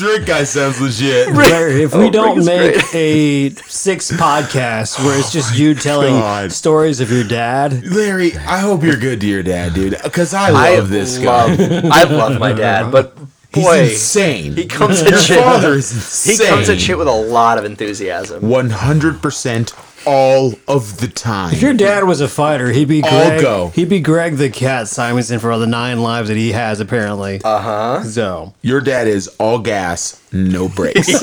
Larry, This Rick guy sounds legit. Larry, if we Oh, don't make great. a six podcast where it's just you oh telling God. stories of your dad, Larry, I hope you're good to your dad, dude. Because I I love this love, guy. I love my dad, but He's boy, insane. he comes at Your shit. father is insane. He comes at shit with a lot of enthusiasm. 100% all of the time. if your dad was a fighter, he'd be All Greg. go. He'd be Greg the Cat Simonson for all the nine lives that he has apparently. Uh huh. So Your dad is all gas, no brakes.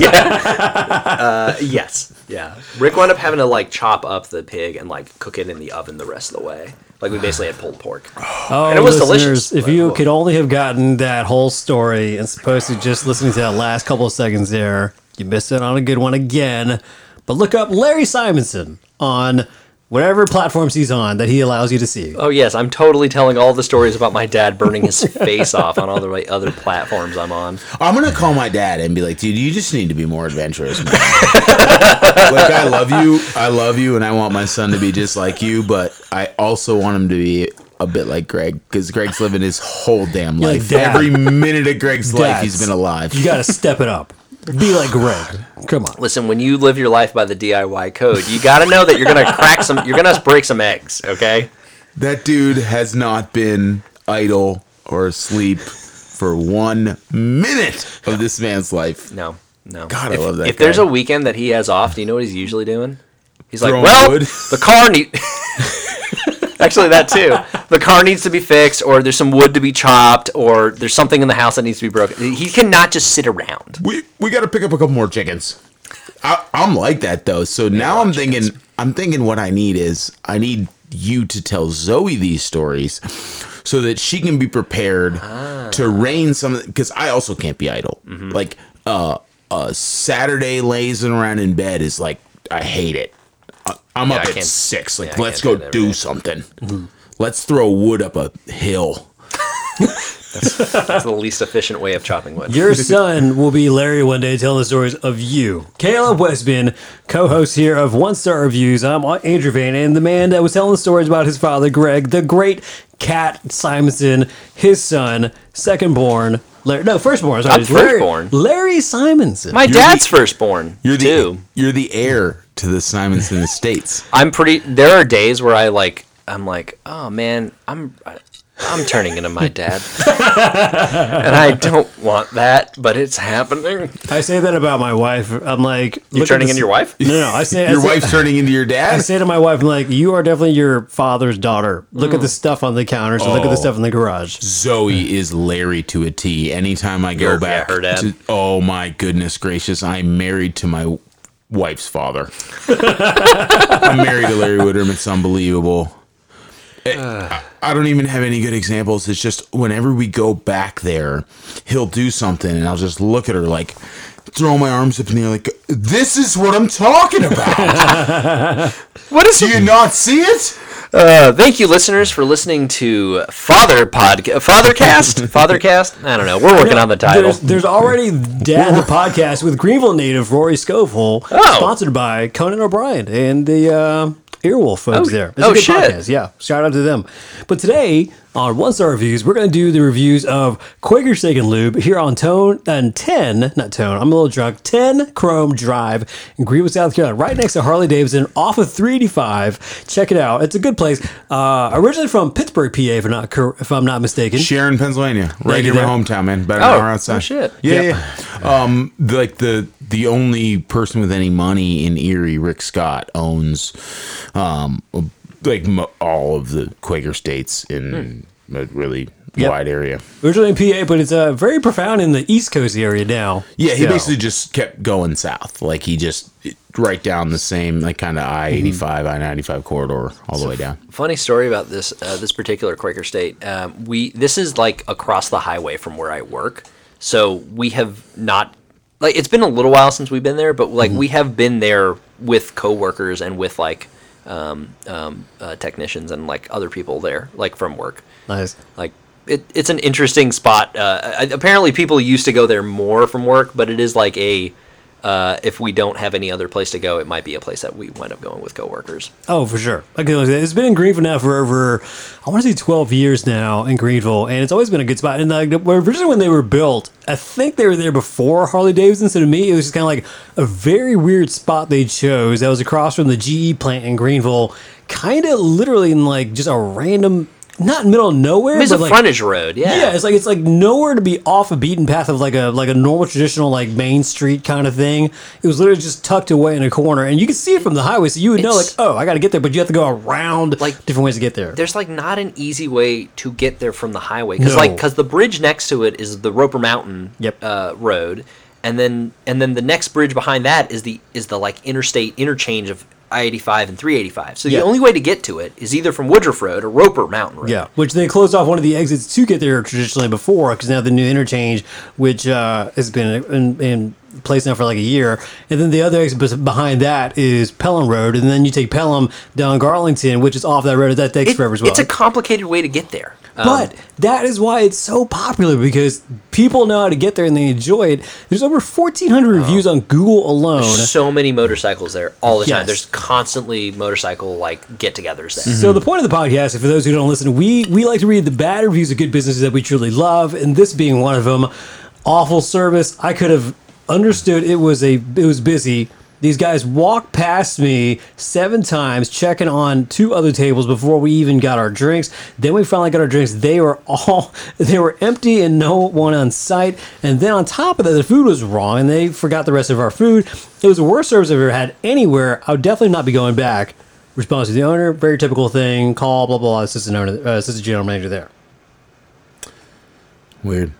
Yes. Yeah. Rick wound up having to like chop up the pig and like cook it in the oven the rest of the way. Like we basically had pulled pork. Oh, And it was delicious. If But- you could only have gotten that whole story and supposed to just listening to that last couple of seconds there, you missed it on a good one again. But look up Larry Simonson on whatever platforms he's on that he allows you to see. Oh yes, I'm totally telling all the stories about my dad burning his face off on all the right other platforms I'm on. I'm gonna call my dad and be like, dude, you just need to be more adventurous, man. like I love you, I love you, and I want my son to be just like you, but I also want him to be a bit like Greg because Greg's living his whole damn You're like, life. Every minute of Greg's life, he's been alive. You got to step it up. Be like Greg. Come on. Listen, when you live your life by the DIY code, you got to know that you're gonna crack some, you're gonna break some eggs. Okay. That dude has not been idle or asleep for one minute of this man's life. No, no. God, I if, love that If there's a weekend that he has off, do you know what he's usually doing? He's like, well, wood." the car need. Actually, that too. The car needs to be fixed, or there's some wood to be chopped, or there's something in the house that needs to be broken. He cannot just sit around. We we got to pick up a couple more chickens. I, I'm like that though. So now I'm thinking. I'm thinking what I need is I need you to tell Zoe these stories so that she can be prepared to rein some. Because I also can't be idle. Like uh, a Saturday lazing around in bed is like I hate it. I- I'm Yeah, up I at can't- six. Like yeah, I let's can't go do it every do day. something. Mm-hmm. Let's throw wood up a hill. That's the least efficient way of chopping wood. Your son will be Larry one day telling the stories of you. Caleb Westman, co-host here of One Star Reviews. I'm Andrew Van, and the man that was telling the stories about his father, Greg, the great Cat Simonson, his son, second born, Larry, no, firstborn. Sorry, I'm it's Larry, firstborn. Larry Simonson. My dad's firstborn You're the too. you're the heir to the Simonson estates. I'm pretty. There are days where I like. I'm like, oh man, I'm. I'm turning into my dad, and I don't want that, but it's happening. I say that about my wife. I'm like, You're turning into your wife? No, no. I say I Your say- wife's turning into your dad. I say to my wife, I'm like, you are definitely your father's daughter. Look at the mm. stuff on the counters. and Look at the Oh. stuff in the garage. Zoe is Larry to a T. Anytime I go Your- back, yeah, her dad. to, oh my goodness gracious, I'm married to my wife's father. I'm married to Larry Woodrum. It's unbelievable. It- I, I don't even have any good examples. It's just whenever we go back there, he'll do something, and I'll just look at her like, throw my arms up in the air, like, "This is what I'm talking about. What is do you not see it?" Uh, thank you, listeners, for listening to Father Podcast, Fathercast, Fathercast. I don't know. We're working on the title. There's, there's already Dad the podcast with Greenville native Rory Scovel, Oh. sponsored by Conan O'Brien and the uh, Earwolf folks Oh, there. It's oh, shit. podcast. Yeah, shout out to them. But today on One Star Reviews, we're going to do the reviews of Quaker Steak and Lube here on Tone and 10, not Tone, I'm a little drunk, 10 Chrome Drive in Greenville, South Carolina, right next to Harley Davidson off of 385. Check it out. It's a good place. Uh, originally from Pittsburgh, PA, if I'm not, if I'm not mistaken. Sharon, Pennsylvania, right near my hometown, man. Better Oh, an hour outside. oh shit. Yeah, Yep. yeah. Um, like the the only person with any money in Erie, Rick Scott owns, um, like all of the Quaker states in a really Yep. wide area. Originally in PA, but it's uh, very profound in the East Coast area now. Yeah, he So- basically just kept going south. Like he just right down the same like kind of I eighty five, I ninety five corridor all the way down. Funny story about this uh, this particular Quaker State. Um, we this is like across the highway from where I work, so we have not like it's been a little while since we've been there, but like we have been there with coworkers and with like um, um, uh, technicians and like other people there, like from work. Nice. Like it, it's an interesting spot. Uh, I- apparently, people used to go there more from work, but it is like a uh, if we don't have any other place to go, it might be a place that we wind up going with coworkers. Oh, for sure. Okay, it's been in Greenville now for over, I want to say 12 years now in Greenville, and it's always been a good spot. And like originally when they were built, I think they were there before Harley Davidson. So to me, it was just kind of like a very weird spot they chose. That was across from the GE plant in Greenville, kind of literally in like just a random, not middle of nowhere. It's a like, frontage road, yeah. Yeah, it's like it's like nowhere to be off a beaten path of like a like a normal traditional like main street kind of thing. It was literally just tucked away in a corner, and you could see it from the highway, so you would know like, oh, I got to get there, but you have to go around Like, different ways to get there. There's like not an easy way to get there from the highway because No. like because the bridge next to it is the Roper Mountain Yep. uh, road, and then and then the next bridge behind that is the is the like interstate interchange of I-85 and 385. So Yeah. the only way to get to it is either from Woodruff Road or Roper Mountain Road. Yeah, which they closed off one of the exits to get there traditionally before, because now the new interchange, which uh, has been in, in place now for like a year, and then the other exit behind that is Pelham Road, and then you take Pelham down Garlington, which is off that road. That takes It- forever as well. It's a complicated way to get there. Um, But that is why it's so popular because people know how to get there and they enjoy it. There's over 1,400 reviews on Google alone. so many motorcycles there all the Yes. time. There's constantly motorcycle like get-togethers there. So the point of the podcast, for those who don't listen, we we like to read the bad reviews of good businesses that we truly love, and this being one of them. Awful service. I could have understood it was a it was busy. These guys walked past me seven times, checking on two other tables before we even got our drinks. Then we finally got our drinks. They were all they were empty and no one on site. And then on top of that, the food was wrong, and they forgot the rest of our food. It was the worst service I've ever had anywhere. I would definitely not be going back. Response to the owner, very typical thing. Call blah blah. blah assistant owner, uh, assistant general manager there. Weird.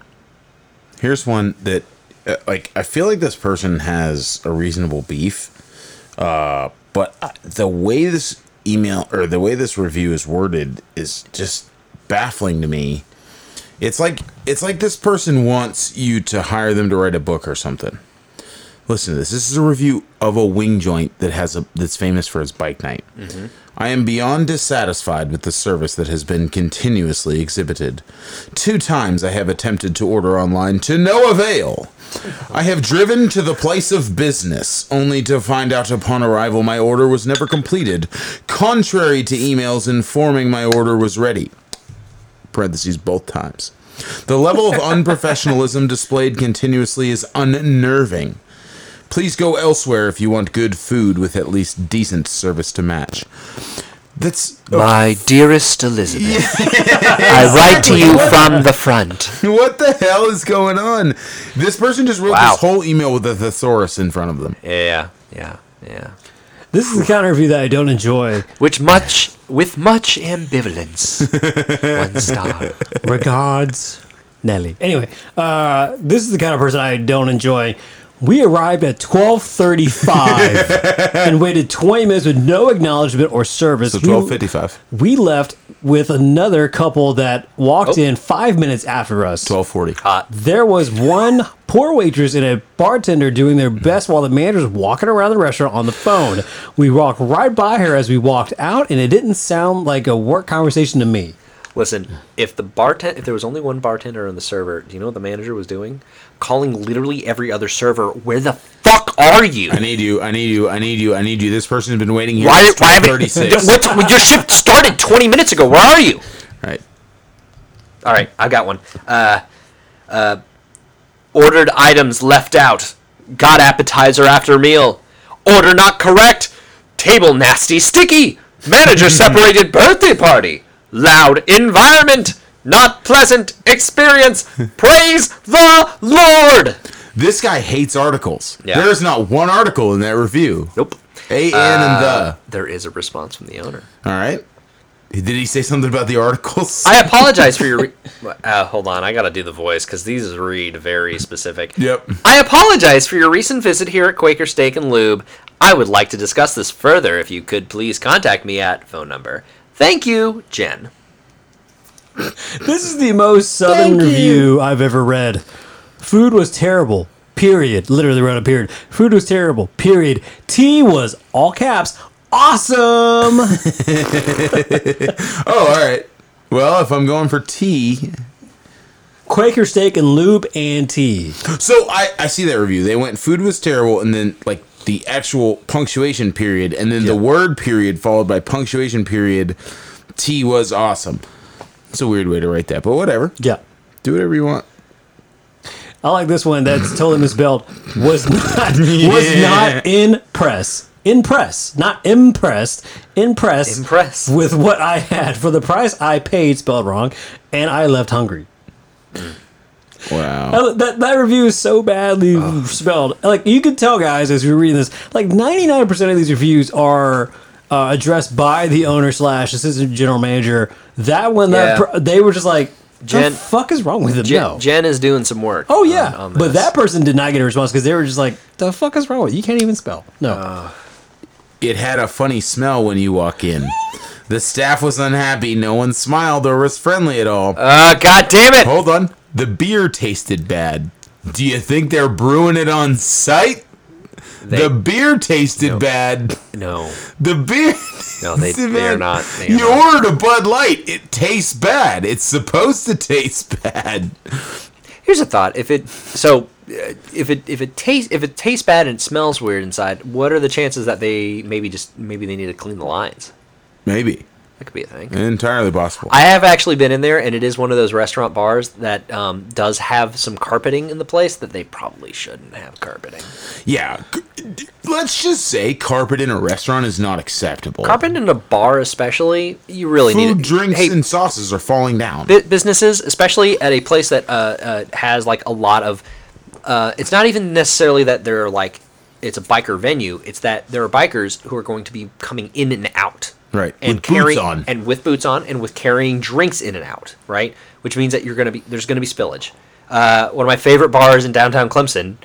Here's one that, like, I feel like this person has a reasonable beef, uh, but uh, the way this email or the way this review is worded is just baffling to me. It's like it's like this person wants you to hire them to write a book or something. Listen to this. This is a review of a wing joint that has a that's famous for its bike night. I am beyond dissatisfied with the service that has been continuously exhibited. Two times I have attempted to order online to no avail. I have driven to the place of business only to find out upon arrival my order was never completed, contrary to emails informing my order was ready parentheses both times. The level of unprofessionalism displayed continuously is unnerving. Please go elsewhere if you want good food with at least decent service to match. That's My dearest Elizabeth, I write to you from the front. what the hell is going on? This person just wrote Wow. this whole email with a thesaurus in front of them. Yeah, yeah, yeah. This is the kind of review that I don't enjoy. Which much with much ambivalence. One star. Regards, Nelly. Anyway, uh, this is the kind of person I don't enjoy. We arrived at twelve thirty-five and waited twenty minutes with no acknowledgement or service. So We- twelve fifty five. We left with another couple that walked Oh. in five minutes after us. Twelve forty. Hot. There was one poor waitress and a bartender doing their best while the manager was walking around the restaurant on the phone. We walked right by her as we walked out, and it didn't sound like a work conversation to me. Listen, if the bartender, if there was only one bartender and the server, do you know what the manager was doing? Calling literally every other server. Where the fuck are you? I need you. I need you. I need you. I need you. This person's been waiting here Why? Why thirty six. Your shift started twenty minutes ago. Where are you? Right. All right, I got one. Uh, uh, ordered items left out. Got appetizer after meal. Order not correct. Table nasty sticky. Manager separated birthday party. Loud environment. Not pleasant experience. Praise the Lord. This guy hates articles. Yeah. There's not one article in that review. Nope. A, N, and the. There is a response from the owner. All right. Did he say something about the articles? I apologize for your. Re- uh, hold on, I gotta do the voice because these read very specific. Yep. I apologize for your recent visit here at Quaker Steak and Lube. I would like to discuss this further. If you could please contact me at phone number. Thank you, Jen. This is the most southern review I've ever read. Food was terrible. Period. Literally wrote a period. Food was terrible. Period. Tea was all caps. Awesome. oh, all right. Well, if I'm going for tea, Quaker Steak and Lube and Tea. So I, I see that review. They went food was terrible, and then like the actual punctuation period, and then the word period followed by punctuation period. T was awesome. It's a weird way to write that, but whatever. Yeah. Do whatever you want. I like this one that's totally misspelled. Was not was not in press. In press, not impressed. Impressed. Impressed. with what I had for the price I paid, spelled wrong, and I left hungry. Wow. Uh, That that review is so badly spelled. Like you can tell, guys, as we were reading this, like ninety nine percent of these reviews are uh, addressed by the owner slash assistant general manager. That one, that Yeah. per- they were just like, Jen- "The fuck is wrong with them?" Jen, no. Jen is doing some work. Oh yeah, on- on but that person did not get a response because they were just like, "The fuck is wrong with you? You can't even spell." No, It had a funny smell when you walk in. The staff was unhappy. No one smiled or was friendly at all. Uh, God damn it! Hold on. The beer tasted bad. Do you think they're brewing it on site? the beer tasted bad. No, The beer. No, they- they are not- they are you not. ordered a Bud Light. It tastes bad. It's supposed to taste bad. here's a thought. If it so, uh, if it if it tastes if it tastes bad and it smells weird inside, what are the chances that they maybe just maybe they need to clean the lines? Maybe. That could be a thing. Entirely possible. I have actually been in there, and it is one of those restaurant bars that um, does have some carpeting in the place that they probably shouldn't have carpeting. yeah. Let's just say carpet in a restaurant is not acceptable. Carpet in a bar, especially, you really Food, need it. drinks, Hey, and sauces are falling down. bu- businesses, especially at a place that uh, uh, has like a lot of. Uh, it's not even necessarily that they're like it's a biker venue. It's that there are bikers who are going to be coming in and out, Right, and with boots carrying on. and with boots on, and with carrying drinks in and out, right? Which means that you're going to be there's going to be spillage. Uh, one of my favorite bars in downtown Clemson,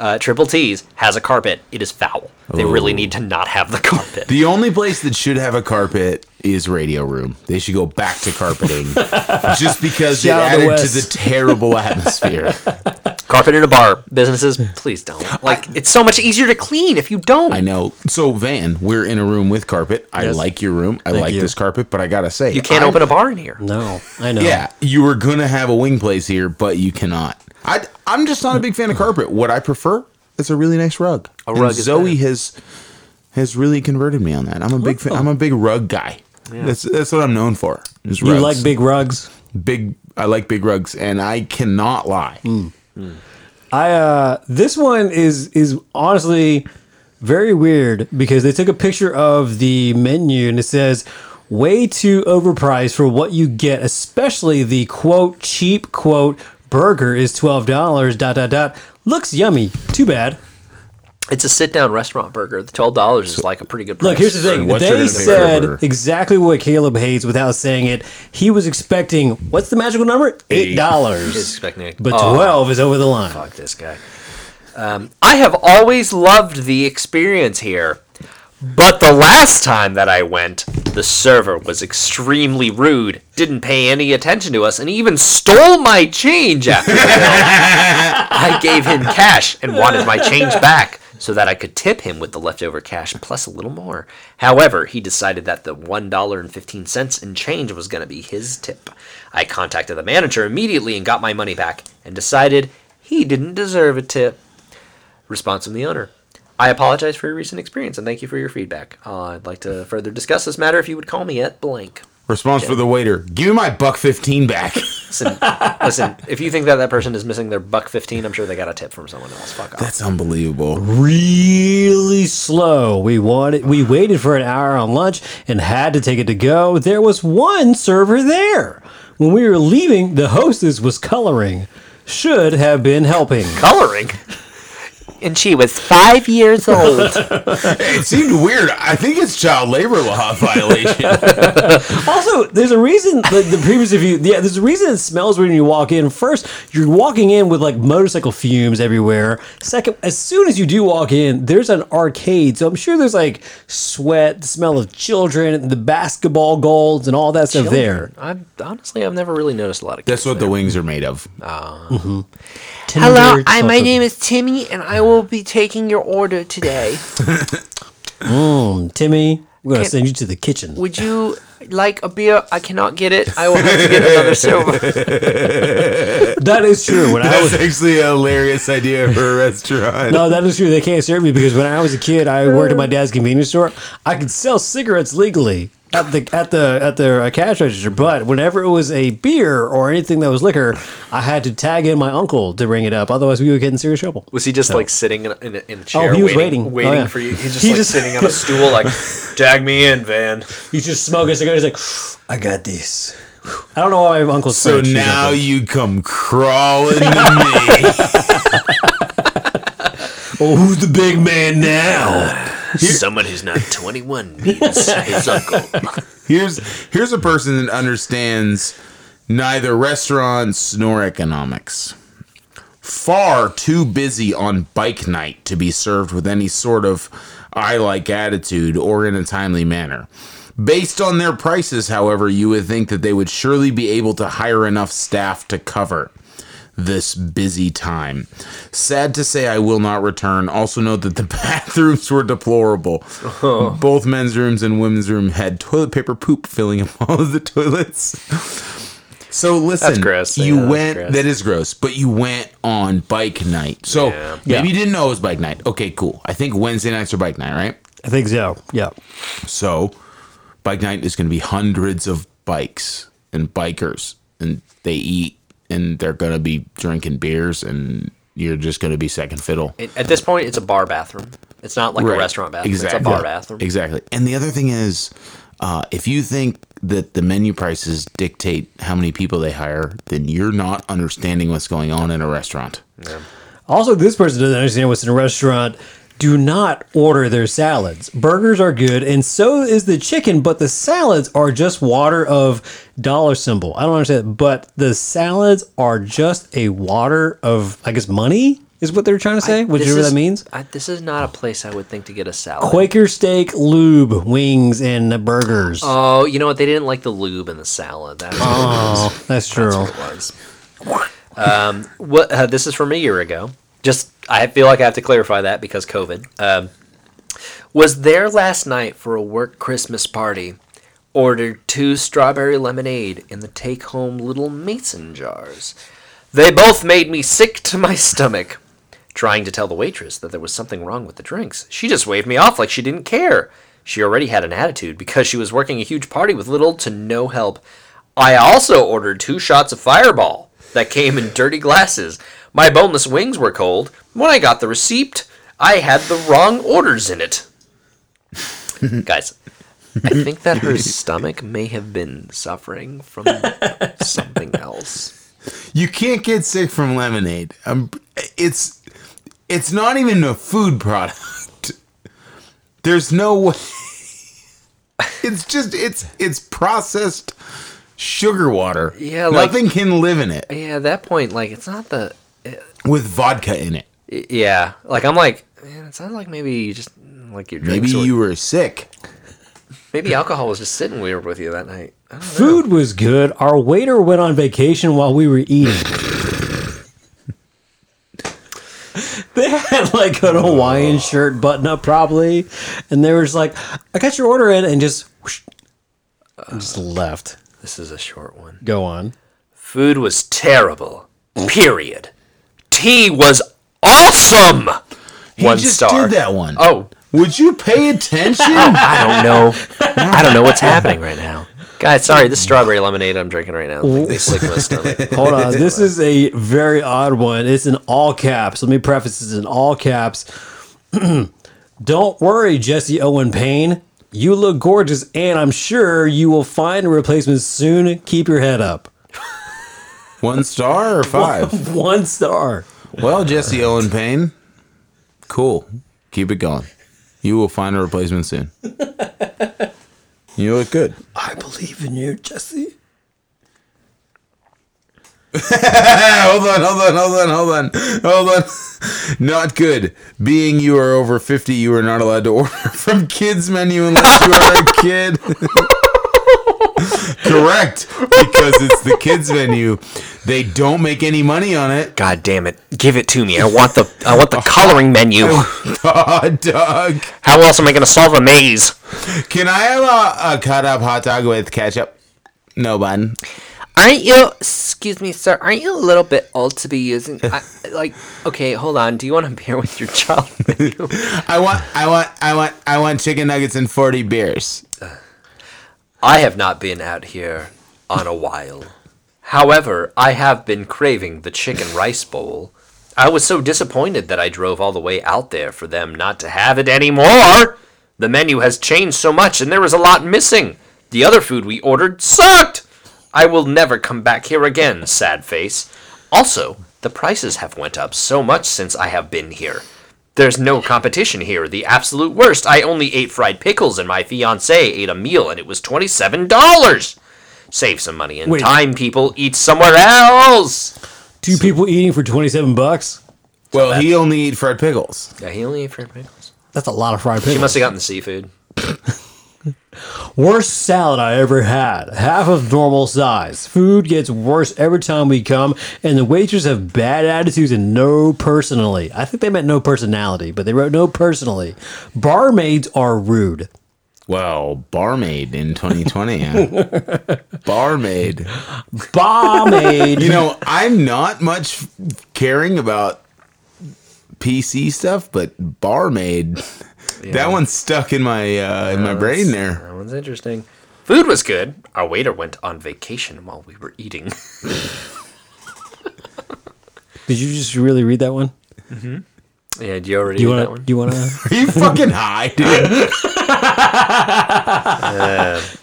uh, Triple T's, has a carpet. It is foul. They really Oh. need to not have the carpet. The only place that should have a carpet is Radio Room. They should go back to carpeting just because Shout out it to added to the terrible atmosphere. carpet in a bar. Businesses, please don't. Like it's so much easier to clean if you don't. I know. So, Van, we're in a room with carpet. I Yes. like your room. I Thank like you. this carpet, but I gotta say, You can't I- open a bar in here. no, I know. Yeah, you were gonna have a wing place here, but you cannot. I, I'm just not a big fan of carpet. What I prefer is a really nice rug. A And rug is Zoe better. has has really converted me on that. I'm a big fan, I'm a big rug guy. That's that's what I'm known for. Is You rugs. like big rugs? big I like big rugs and I cannot lie. Mm. I uh this one is is honestly very weird because they took a picture of the menu and it says way too overpriced for what you get, especially the quote cheap quote burger is twelve dollars dot dot dot. Looks yummy. Too bad. It's a sit-down restaurant burger. The twelve dollars is like a pretty good price. Look, here's the thing. what's They said exactly what Caleb hates without saying it. He was expecting what's the magical number? Eight dollars. expecting it. But Oh, twelve is over the line. Fuck this guy. Um, I have always loved the experience here, but the last time that I went, the server was extremely rude, didn't pay any attention to us, and even stole my change after. I gave him cash and wanted my change back so that I could tip him with the leftover cash plus a little more. However, he decided that the $1.15 in change was going to be his tip. I contacted the manager immediately and got my money back and decided he didn't deserve a tip. Response from the owner. I apologize for your recent experience and thank you for your feedback. Uh, I'd like to further discuss this matter if you would call me at blank. Response for the waiter. Give me my buck 15 back. Listen, listen. If you think that that person is missing their buck fifteen, I'm sure they got a tip from someone else. Fuck off. That's unbelievable. really slow. We wanted we waited for an hour on lunch and had to take it to go. There was one server there. When we were leaving, the hostess was coloring. Should have been helping. Coloring. And she was five years old. It seemed weird. I think it's child labor law violation. Also, there's a reason the, the previous review. Yeah, there's a reason it smells weird when you walk in. First, you're walking in with like motorcycle fumes everywhere. Second, as soon as you do walk in, there's an arcade, so I'm sure there's like sweat, the smell of children, the basketball goals, and all that stuff there. I'm honestly, I've never really noticed a lot of. That's what the wings are made of. Ah. Mm-hmm. Hello, I, my name is Timmy, and I will be taking your order today. Mm, Timmy. We're gonna Can- send you to the kitchen. Would you like a beer. I cannot get it. I will have to get another silver. That is true. When I was actually a hilarious idea for a restaurant. no, that is true. They can't serve me because when I was a kid, I worked at my dad's convenience store. I could sell cigarettes legally at the at the at the uh, cash register, but whenever it was a beer or anything that was liquor, I had to tag in my uncle to bring it up. Otherwise, we would get in serious trouble. Was he just like sitting in a, in a, in a chair? Oh, he was waiting, waiting. waiting Oh, yeah. for you. He's just He like just- sitting on a stool, like, tag me in, Van. He's just smoking a cigar. He's like, I got this. I don't know why my uncle's So French. Now like, you come crawling to me. oh, who's the big man now? Someone who's not 21 means his uncle. Here's here's a person that understands neither restaurants nor economics. Far too busy on bike night to be served with any sort of I like attitude or in a timely manner. Based on their prices, however, you would think that they would surely be able to hire enough staff to cover this busy time. Sad to say, I will not return. Also, note that the bathrooms were deplorable. Both men's rooms and women's room had toilet paper poop filling up all of the toilets. So listen, That's gross. you Yeah, that's went. gross. That is gross, but you went on bike night. So Yeah. maybe Yeah. you didn't know it was bike night. Okay, cool. I think Wednesday nights are bike night, right? I think so. Yeah. So, bike night is going to be hundreds of bikes and bikers, and they eat and they're going to be drinking beers, and you're just going to be second fiddle. It- At this point, it's a bar bathroom. It's not like Right. a restaurant bathroom. Exactly. It's a bar bathroom. Exactly. And the other thing is, uh, if you think that the menu prices dictate how many people they hire, then you're not understanding what's going on in a restaurant. Also, this person doesn't understand what's in a restaurant. Do not order their salads. Burgers are good, and so is the chicken, but the salads are just water of dollar symbol. I don't understand, but the salads are just a water of, I guess, money is what they're trying to say, This whichever is- that means. I, this is not a place I would think to get a salad. Quaker steak, lube, wings, and burgers. Oh, you know what? They didn't like the lube in the salad. That's what Oh, that's true. it was. Um, what? Uh, this is from a year ago. Just, I feel like I have to clarify that because COVID. Um, was there last night for a work Christmas party. Ordered two strawberry lemonade in the take-home little mason jars. They both made me sick to my stomach. Trying to tell the waitress that there was something wrong with the drinks, she just waved me off like she didn't care. She already had an attitude because she was working a huge party with little to no help. I also ordered two shots of Fireball that came in dirty glasses. My boneless wings were cold. When I got the receipt, I had the wrong orders in it. Guys, I think that her stomach may have been suffering from something else. You can't get sick from lemonade. Um, it's it's not even a food product. There's no way. It's just it's it's processed sugar water. Yeah, like- nothing can live in it Yeah, at that point, like, it's not the. With vodka in it. Yeah, like, I'm like, man, it sounds like maybe you just. Like your Maybe were- you were sick. maybe alcohol was just sitting weird with you that night. I don't know. Food was good. Our waiter went on vacation while we were eating. they had like an Hawaiian oh. shirt button up probably, and they were just like, "I got your order in," and just whoosh, and just uh, left. This is a short one. Go on. Food was terrible. Period. Tea was awesome. He One just star. did that one. Oh, Would you pay attention? I don't know. I don't know what's happening right now. Guys, sorry, this strawberry lemonade I'm drinking right now. Like, sick my stomach. Hold on. This is a very odd one. It's in all caps. Let me preface this in all caps. Don't worry, Jesse Owen Payne. You look gorgeous, and I'm sure you will find a replacement soon. Keep your head up. One star or five? One star. Well, Jesse Owen Payne. Cool. Keep it going. You will find a replacement soon. You look good. I believe in you, Jesse. hold on, hold on, hold on, hold on, hold on. Not good. Being you are over 50, you are not allowed to order from kids menu unless you are a kid. correct because it's the kids venue. They don't make any money on it. God damn it! Give it to me. I want the I want the coloring menu. Oh, Doug. How else am I gonna solve a maze? Can I have a, a cut up hot dog with ketchup? No bun. Aren't you? Excuse me, sir. Aren't you a little bit old to be using? I, like, okay, hold on. Do you want a beer with your child menu? I want, I want, I want, I want chicken nuggets and forty beers. I have not been out here on a while. However, I have been craving the chicken rice bowl. I was so disappointed that I drove all the way out there for them not to have it anymore. The menu has changed so much and there was a lot missing. The other food we ordered sucked. I will never come back here again, sad face. Also, the prices have went up so much since I have been here. There's no competition here. The absolute worst. I only ate fried pickles and my fiance ate a meal and it was $27. Save some money and Wait. time, people. Eat somewhere else. Two people eating for 27 bucks? Well, he only ate fried pickles. Yeah, he only ate fried pickles. That's a lot of fried pickles. He must have gotten the seafood. Worst salad I ever had. Half of normal size. Food gets worse every time we come, and the waiters have bad attitudes and no personally. I think they meant no personality, but they wrote no personally. Barmaids are rude. Well, barmaid in 2020. huh? barmaid. Barmaid. You know, I'm not much caring about PC stuff, but barmaid. That one's stuck in my uh, in my brain there. That one's interesting. Food was good. Our waiter went on vacation while we were eating. Did you just really read that one? yeah, did you already Do you eat that want one? to? Do you want to? Are you fucking high, dude?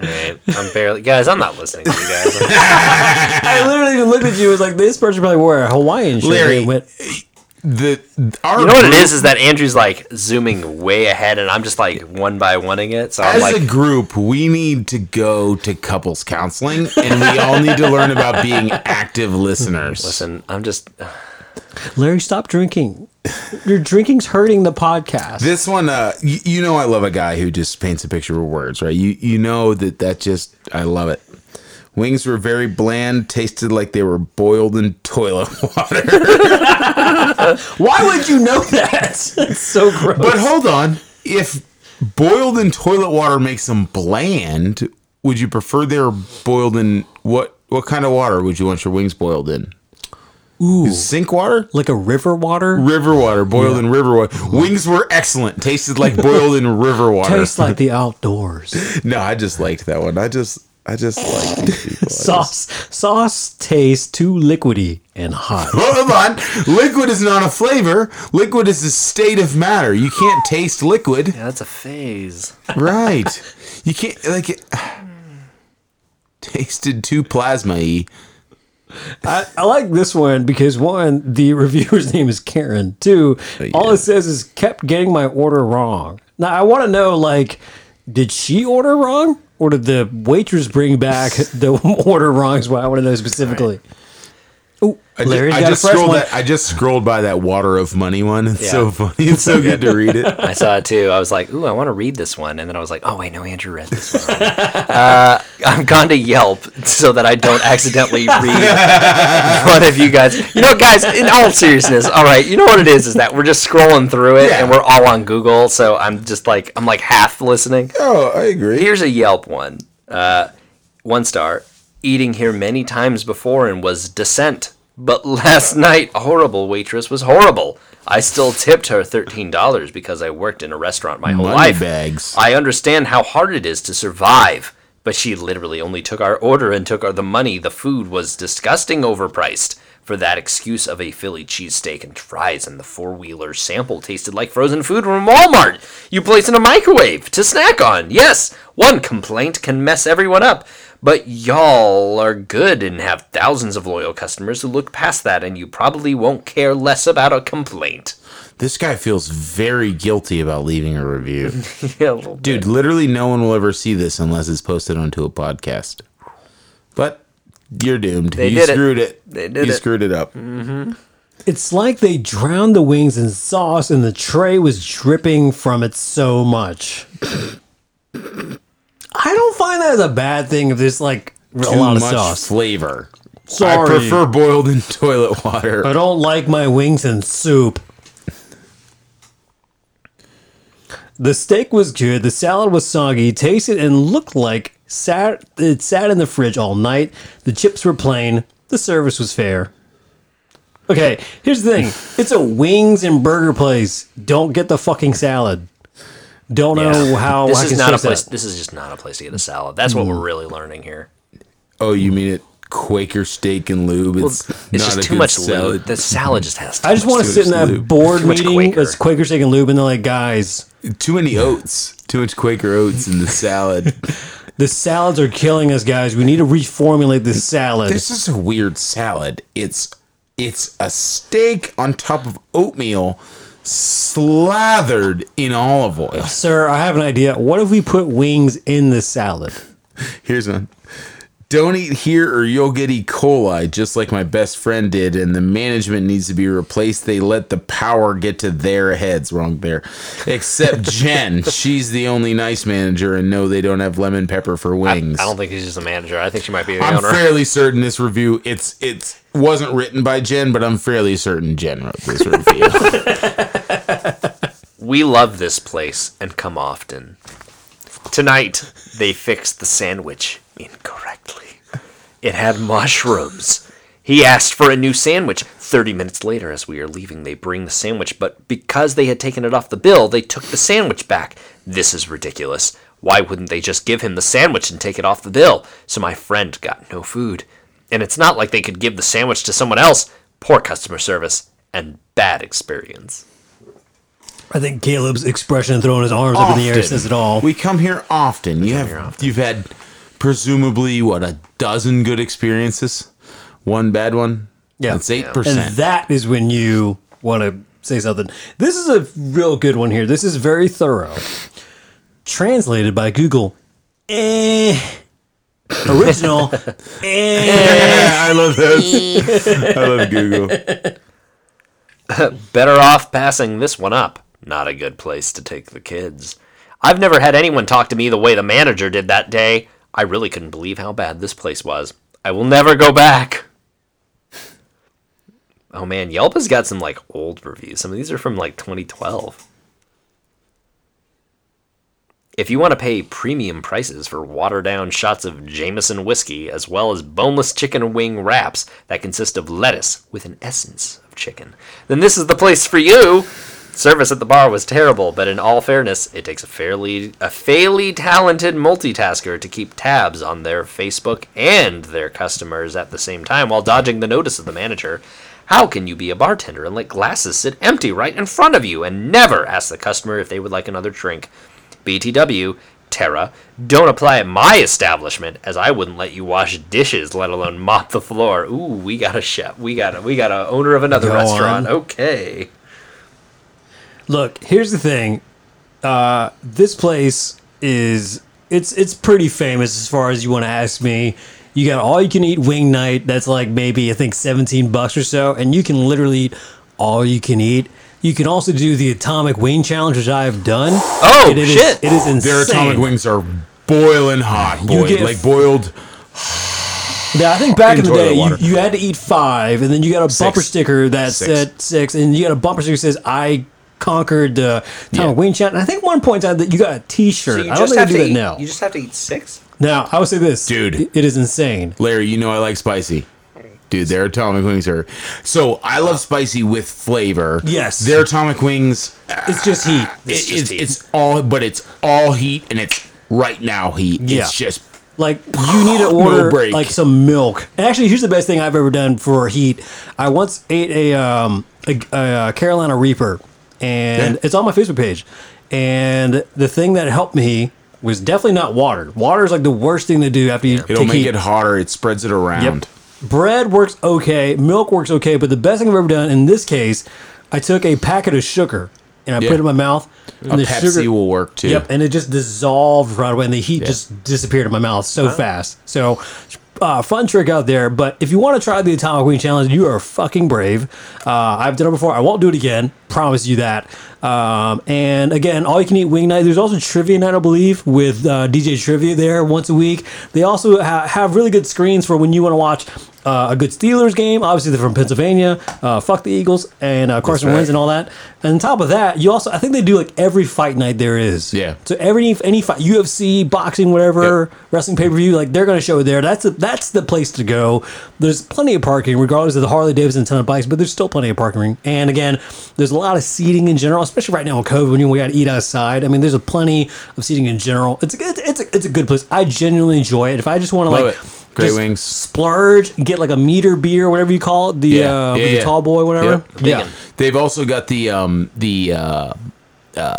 Alright, I'm barely. Guys, I'm not listening to you guys. I literally even looked at you. Was like, this person probably wore a Hawaiian shirt. Larry, and went, the our You know what it group- is? Is that Andrew's like zooming way ahead, and I'm just like one by oneing it. So I'm As like, a group, we need to go to couples counseling, and we all need to learn about being active listeners. listen, I'm just. Larry, stop drinking. Your drinking's hurting the podcast. This one, uh, you, you know, I love a guy who just paints a picture with words, right? You you know that that just I love it. Wings were very bland, tasted like they were boiled in toilet water. Why would you know that? It's so gross. but hold on, if boiled in toilet water makes them bland, would you prefer they were boiled in what? What kind of water would you want your wings boiled in? Ooh, Sink water? like a river water. River water, boiled in river water. Wings were excellent. Tasted like boiled in river water. Tastes like the outdoors. no, I just liked that one. I just, I just liked the people. I just- Sauce, sauce tastes too liquidy and hot. Hold on. Liquid is not a flavor. Liquid is a state of matter. You can't taste liquid. Yeah, that's a phase. Right. You can't like it. Tasted too plasma-y. I, I like this one because one, the reviewer's name is Karen. Two, oh, all it says is kept getting my order wrong. Now I want to know like, did she order wrong or did the waitress bring back the order wrongs? What I want to know specifically. Oh, I ju- Larry's I just a fresh scrolled one. that. I just scrolled by that water of money one. It's Yeah. so funny. It's so good to read it. I saw it too. I was like, ooh, I want to read this one. And then I was like, oh, wait, no, Andrew read this one. uh, I've gone to Yelp so that I don't accidentally read one of you guys. You know, guys, in all seriousness, all right, you know what it is, is that we're just scrolling through it Yeah. and we're all on Google. So I'm just like, I'm like half listening. Oh, I agree. Here's a Yelp one. Uh, one star. Eating here many times before and was decent. But last night, a horrible waitress was horrible. I still tipped her $13 because I worked in a restaurant my whole Money life. bags. I understand how hard it is to survive. But she literally only took our order and took our the money. The food was disgusting overpriced. For that excuse of a Philly cheesesteak and fries and the four wheeler sample tasted like frozen food from Walmart. You place in a microwave to snack on. Yes, one complaint can mess everyone up. But y'all are good and have thousands of loyal customers who look past that, and you probably won't care less about a complaint. This guy feels very guilty about leaving a review. yeah, a little bit. Dude, literally no one will ever see this unless it's posted onto a podcast. But you're doomed. They you did it. screwed it. They did you it. screwed it up. Mm-hmm. It's like they drowned the wings in sauce and the tray was dripping from it so much. I don't find that as a bad thing if there's like a Too lot of much sauce. flavor. Sorry. I prefer boiled in toilet water. I don't like my wings in soup. The steak was good. The salad was soggy, tasted and looked like sat it sat in the fridge all night. The chips were plain. The service was fair. Okay, here's the thing. It's a wings and burger place. Don't get the fucking salad. Don't know how this I is can not a place. that. This is just not a place to get a salad. That's what Mm. we're really learning here. Oh, you mean it? Quaker steak and lube. It's, It's not just a too good much salad. lube. The salad just has. Too I just much want to sit in that lube. board meeting Quaker. that's Quaker steak and lube, and they're like, guys, Too many oats. Too much Quaker oats in the salad. the salads are killing us, guys. We need to reformulate this salad. this is a weird salad. It's it's a steak on top of oatmeal slathered in olive oil. Uh, sir, I have an idea. What if we put wings in the salad? Here's one. Don't eat here or you'll get E. coli, just like my best friend did, and the management needs to be replaced. They let the power get to their heads. Wrong there. Except Jen. She's the only nice manager, and no, they don't have lemon pepper for wings. I don't think she's just a manager. I think she might be the owner. I'm owner. fairly certain this review it's it's wasn't written by Jen, but I'm fairly certain Jen wrote this review. We love this place and come often. Tonight, they fixed the sandwich incorrectly. It had mushrooms. He asked for a new sandwich. 30 minutes later, as we are leaving, they bring the sandwich, but because they had taken it off the bill, they took the sandwich back. This is ridiculous. Why wouldn't they just give him the sandwich and take it off the bill? So my friend got no food. And it's not like they could give the sandwich to someone else. Poor customer service and bad experience. I think Caleb's expression and throwing his arms up in the air says it all. We come here often. you have here often. you've had presumably what a dozen good experiences, one bad one. Yeah. that's eight and percent. that is when you want to say something. This is a real good one here. This is very thorough. Translated by Google. Eh. Original. eh. I love this. I love Google. Better off passing this one up. Not a good place to take the kids. I've never had anyone talk to me the way the manager did that day. I really couldn't believe how bad this place was. I will never go back. Oh man, Yelp has got some like old reviews. Some of these are from like 2012. If you want to pay premium prices for watered down shots of Jameson whiskey, as well as boneless chicken wing wraps that consist of lettuce with an essence of chicken, then this is the place for you. Service at the bar was terrible, but in all fairness, it takes a fairly a fairly talented multitasker to keep tabs on their Facebook and their customers at the same time while dodging the notice of the manager. How can you be a bartender and let glasses sit empty right in front of you and never ask the customer if they would like another drink? BTW, Terra, don't apply at my establishment, as I wouldn't let you wash dishes, let alone mop the floor. Ooh, we got a chef. We got a we got a owner of another Go restaurant. on. Okay. Look, here's the thing. Uh, this place is it's it's pretty famous as far as you want to ask me. You got all you can eat wing night. That's like maybe I think 17 bucks or so, and you can literally eat all you can eat. You can also do the atomic wing challenge, which I have done. Oh, It is- shit. It is insane. Their atomic wings are boiling hot, boy. like boiled. Yeah, I think back in, In the day, you, you had to eat five, and then you got a bumper sticker that Six. said six, and you got a bumper sticker that says "I conquered the atomic Yeah. wing challenge." And I think one point out that you got a T-shirt. I don't think they do that now. You just have to eat six. Now, I would say this, Dude. it- it is insane. Larry, you know I like spicy. Dude, their atomic wings are so I love uh, spicy with flavor. Yes. Their atomic wings It's just heat. Uh, it's it- just it's, heat. it's all but it's all heat and it's right now heat. Yeah. It's just Like you need to order break. like some milk. And actually, here's the best thing I've ever done for heat. I once ate a um a, a uh, Carolina Reaper, and Yeah. it's on my Facebook page. And the thing that helped me was definitely not water. Water is like the worst thing to do after you it'll make heat. it hotter, it spreads it around. Yep. Bread works okay. Milk works okay. But the best thing I've ever done in this case, I took a packet of sugar and I Yeah. put it in my mouth. And A the Pepsi sugar, will work too. Yep, and it just dissolved right away, and the heat just disappeared in my mouth so fast. So uh, fun trick out there. But if you want to try the Atomic Wing Challenge, you are fucking brave. Uh, I've done it before. I won't do it again. Promise you that. Um, and again, all you can eat wing night. There's also trivia night, I believe, with uh, DJ Trivia there once a week. They also ha- have really good screens for when you want to watch uh, a good Steelers game. Obviously, they're from Pennsylvania. Uh, fuck the Eagles and uh, Carson right. Wentz and all that. And on top of that, you also I think they do like every fight night there is. Yeah. So every any fight, UFC, boxing, whatever, wrestling pay per view, like they're gonna show it there. That's a, that's the place to go. There's plenty of parking, regardless of the Harley Davidson ton of bikes, but there's still plenty of parking. And again, there's a lot of seating in general, especially right now with COVID when you we got to eat outside. I mean, there's a plenty of seating in general. It's a good, it's a, it's a good place. I genuinely enjoy it. If I just want to like. it. Great just wings. Splurge, get like a meter beer, whatever you call it, the Yeah. uh, Yeah, with yeah. the tall boy, whatever. Yep. Yeah. They've also got the um the uh, uh,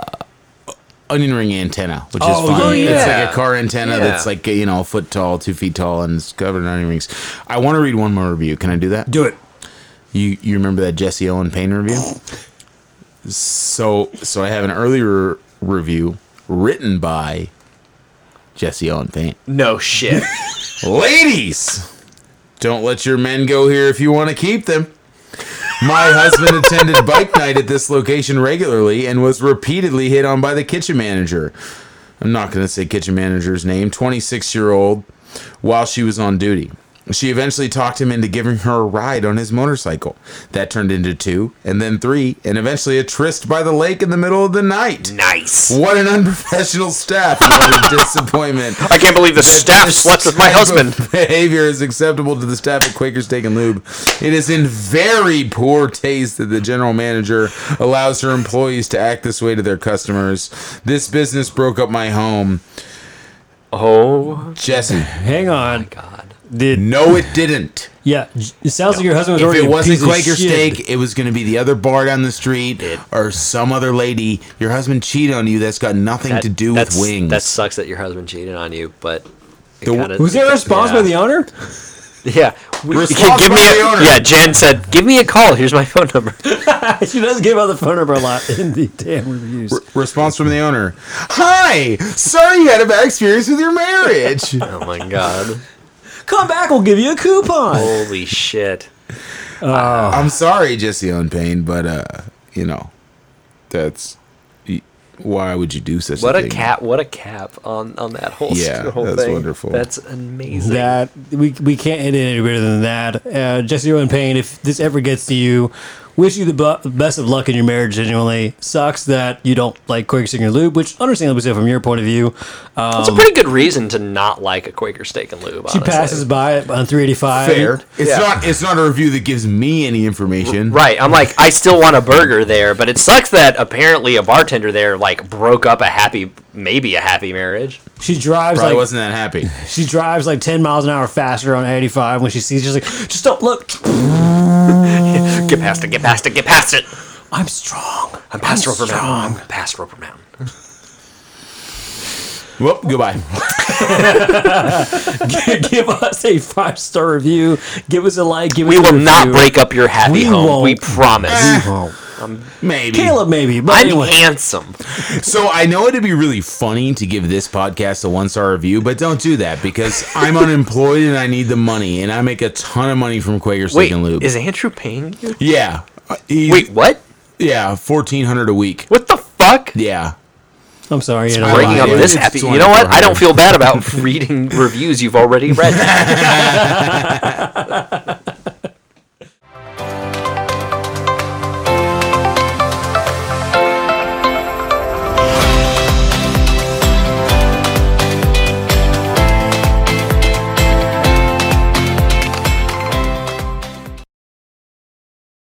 onion ring antenna, which is Oh, fun. yeah. It's like a car antenna Yeah. that's like you know a foot tall, two feet tall, and it's covered in onion rings. I want to read one more review. Can I do that? Do it. You you remember that Jesse Owen Payne review? So so I have an earlier review written by Jesse Owen Payne. No shit. Ladies, don't let your men go here if you want to keep them. My husband attended bike night at this location regularly and was repeatedly hit on by the kitchen manager. I'm not going to say kitchen manager's name, 26 year old, while she was on duty. She eventually talked him into giving her a ride on his motorcycle. That turned into two, and then three, and eventually a tryst by the lake in the middle of the night. nice. What an unprofessional staff what a disappointment. I can't believe the staff This slept with my type husband. Behavior is acceptable to the staff at Quaker Steak and Lube. It is in very poor taste that the general manager allows her employees to act this way to their customers. This business broke up my home. Oh Jesse, Hang on. Oh God. Did no, it didn't. yeah? It sounds like your husband was If already it wasn't piece Quaker. Steak, it was going to be the other bar down the street or some other lady. Your husband cheated on you. That's got nothing That- to do with wings. That sucks that your husband cheated on you, but it The- kinda- Was there a response by the owner? Yeah. We- Response give me by a, the owner. Yeah, Jen said, "Give me a call. Here's my phone number." she does give out the phone number a lot in the damn reviews. Response from the owner. Hi, sorry you had a bad experience with your marriage. oh my god. Come back, we'll give you a coupon. Holy shit. I'm sorry, Jesse Owen Payne, but uh, you know, that's why would you do such What a a cap! What a cap on on that whole Yeah, whole that's thing. wonderful. That's amazing. That we we can't hit it any better than that. Uh, Jesse Owen Payne, if this ever gets to you, wish you the bu- best of luck in your marriage. Genuinely sucks that you don't like Quaker Steak and Lube, which understandably so from your point of view. Um, That's a pretty good reason to not like a Quaker steak and lube. she honestly. passes by it on 385. Fair. It's Yeah. not. It's not a review that gives me any information. Right. I'm like, I still want a burger there, but it sucks that apparently a bartender there like broke up a happy, maybe a happy marriage. She drives Probably like wasn't that happy. she drives like 10 miles an hour faster on 85 when she sees. She's like, just don't look. Get past it. Get past it. Get past it. I'm strong. I'm past Roper strong. Mountain. I'm past Roper Mountain. Well, goodbye. give us a five star review. Give us a like. Give We us a will not break up your happy We home. won't. We promise. We won't. Maybe. Caleb, maybe. But I'm anyway, handsome. So I know it'd be really funny to give this podcast a one star review, but don't do that because I'm unemployed and I need the money, and I make a ton of money from Quaker Steak Wait, and Lube. is Andrew paying you? yeah. Uh, he's- Wait, what? Yeah, fourteen hundred a week. What the fuck? Yeah. I'm sorry. You know, Breaking lied. up this happy. You know what? I don't feel bad about reading reviews you've already read.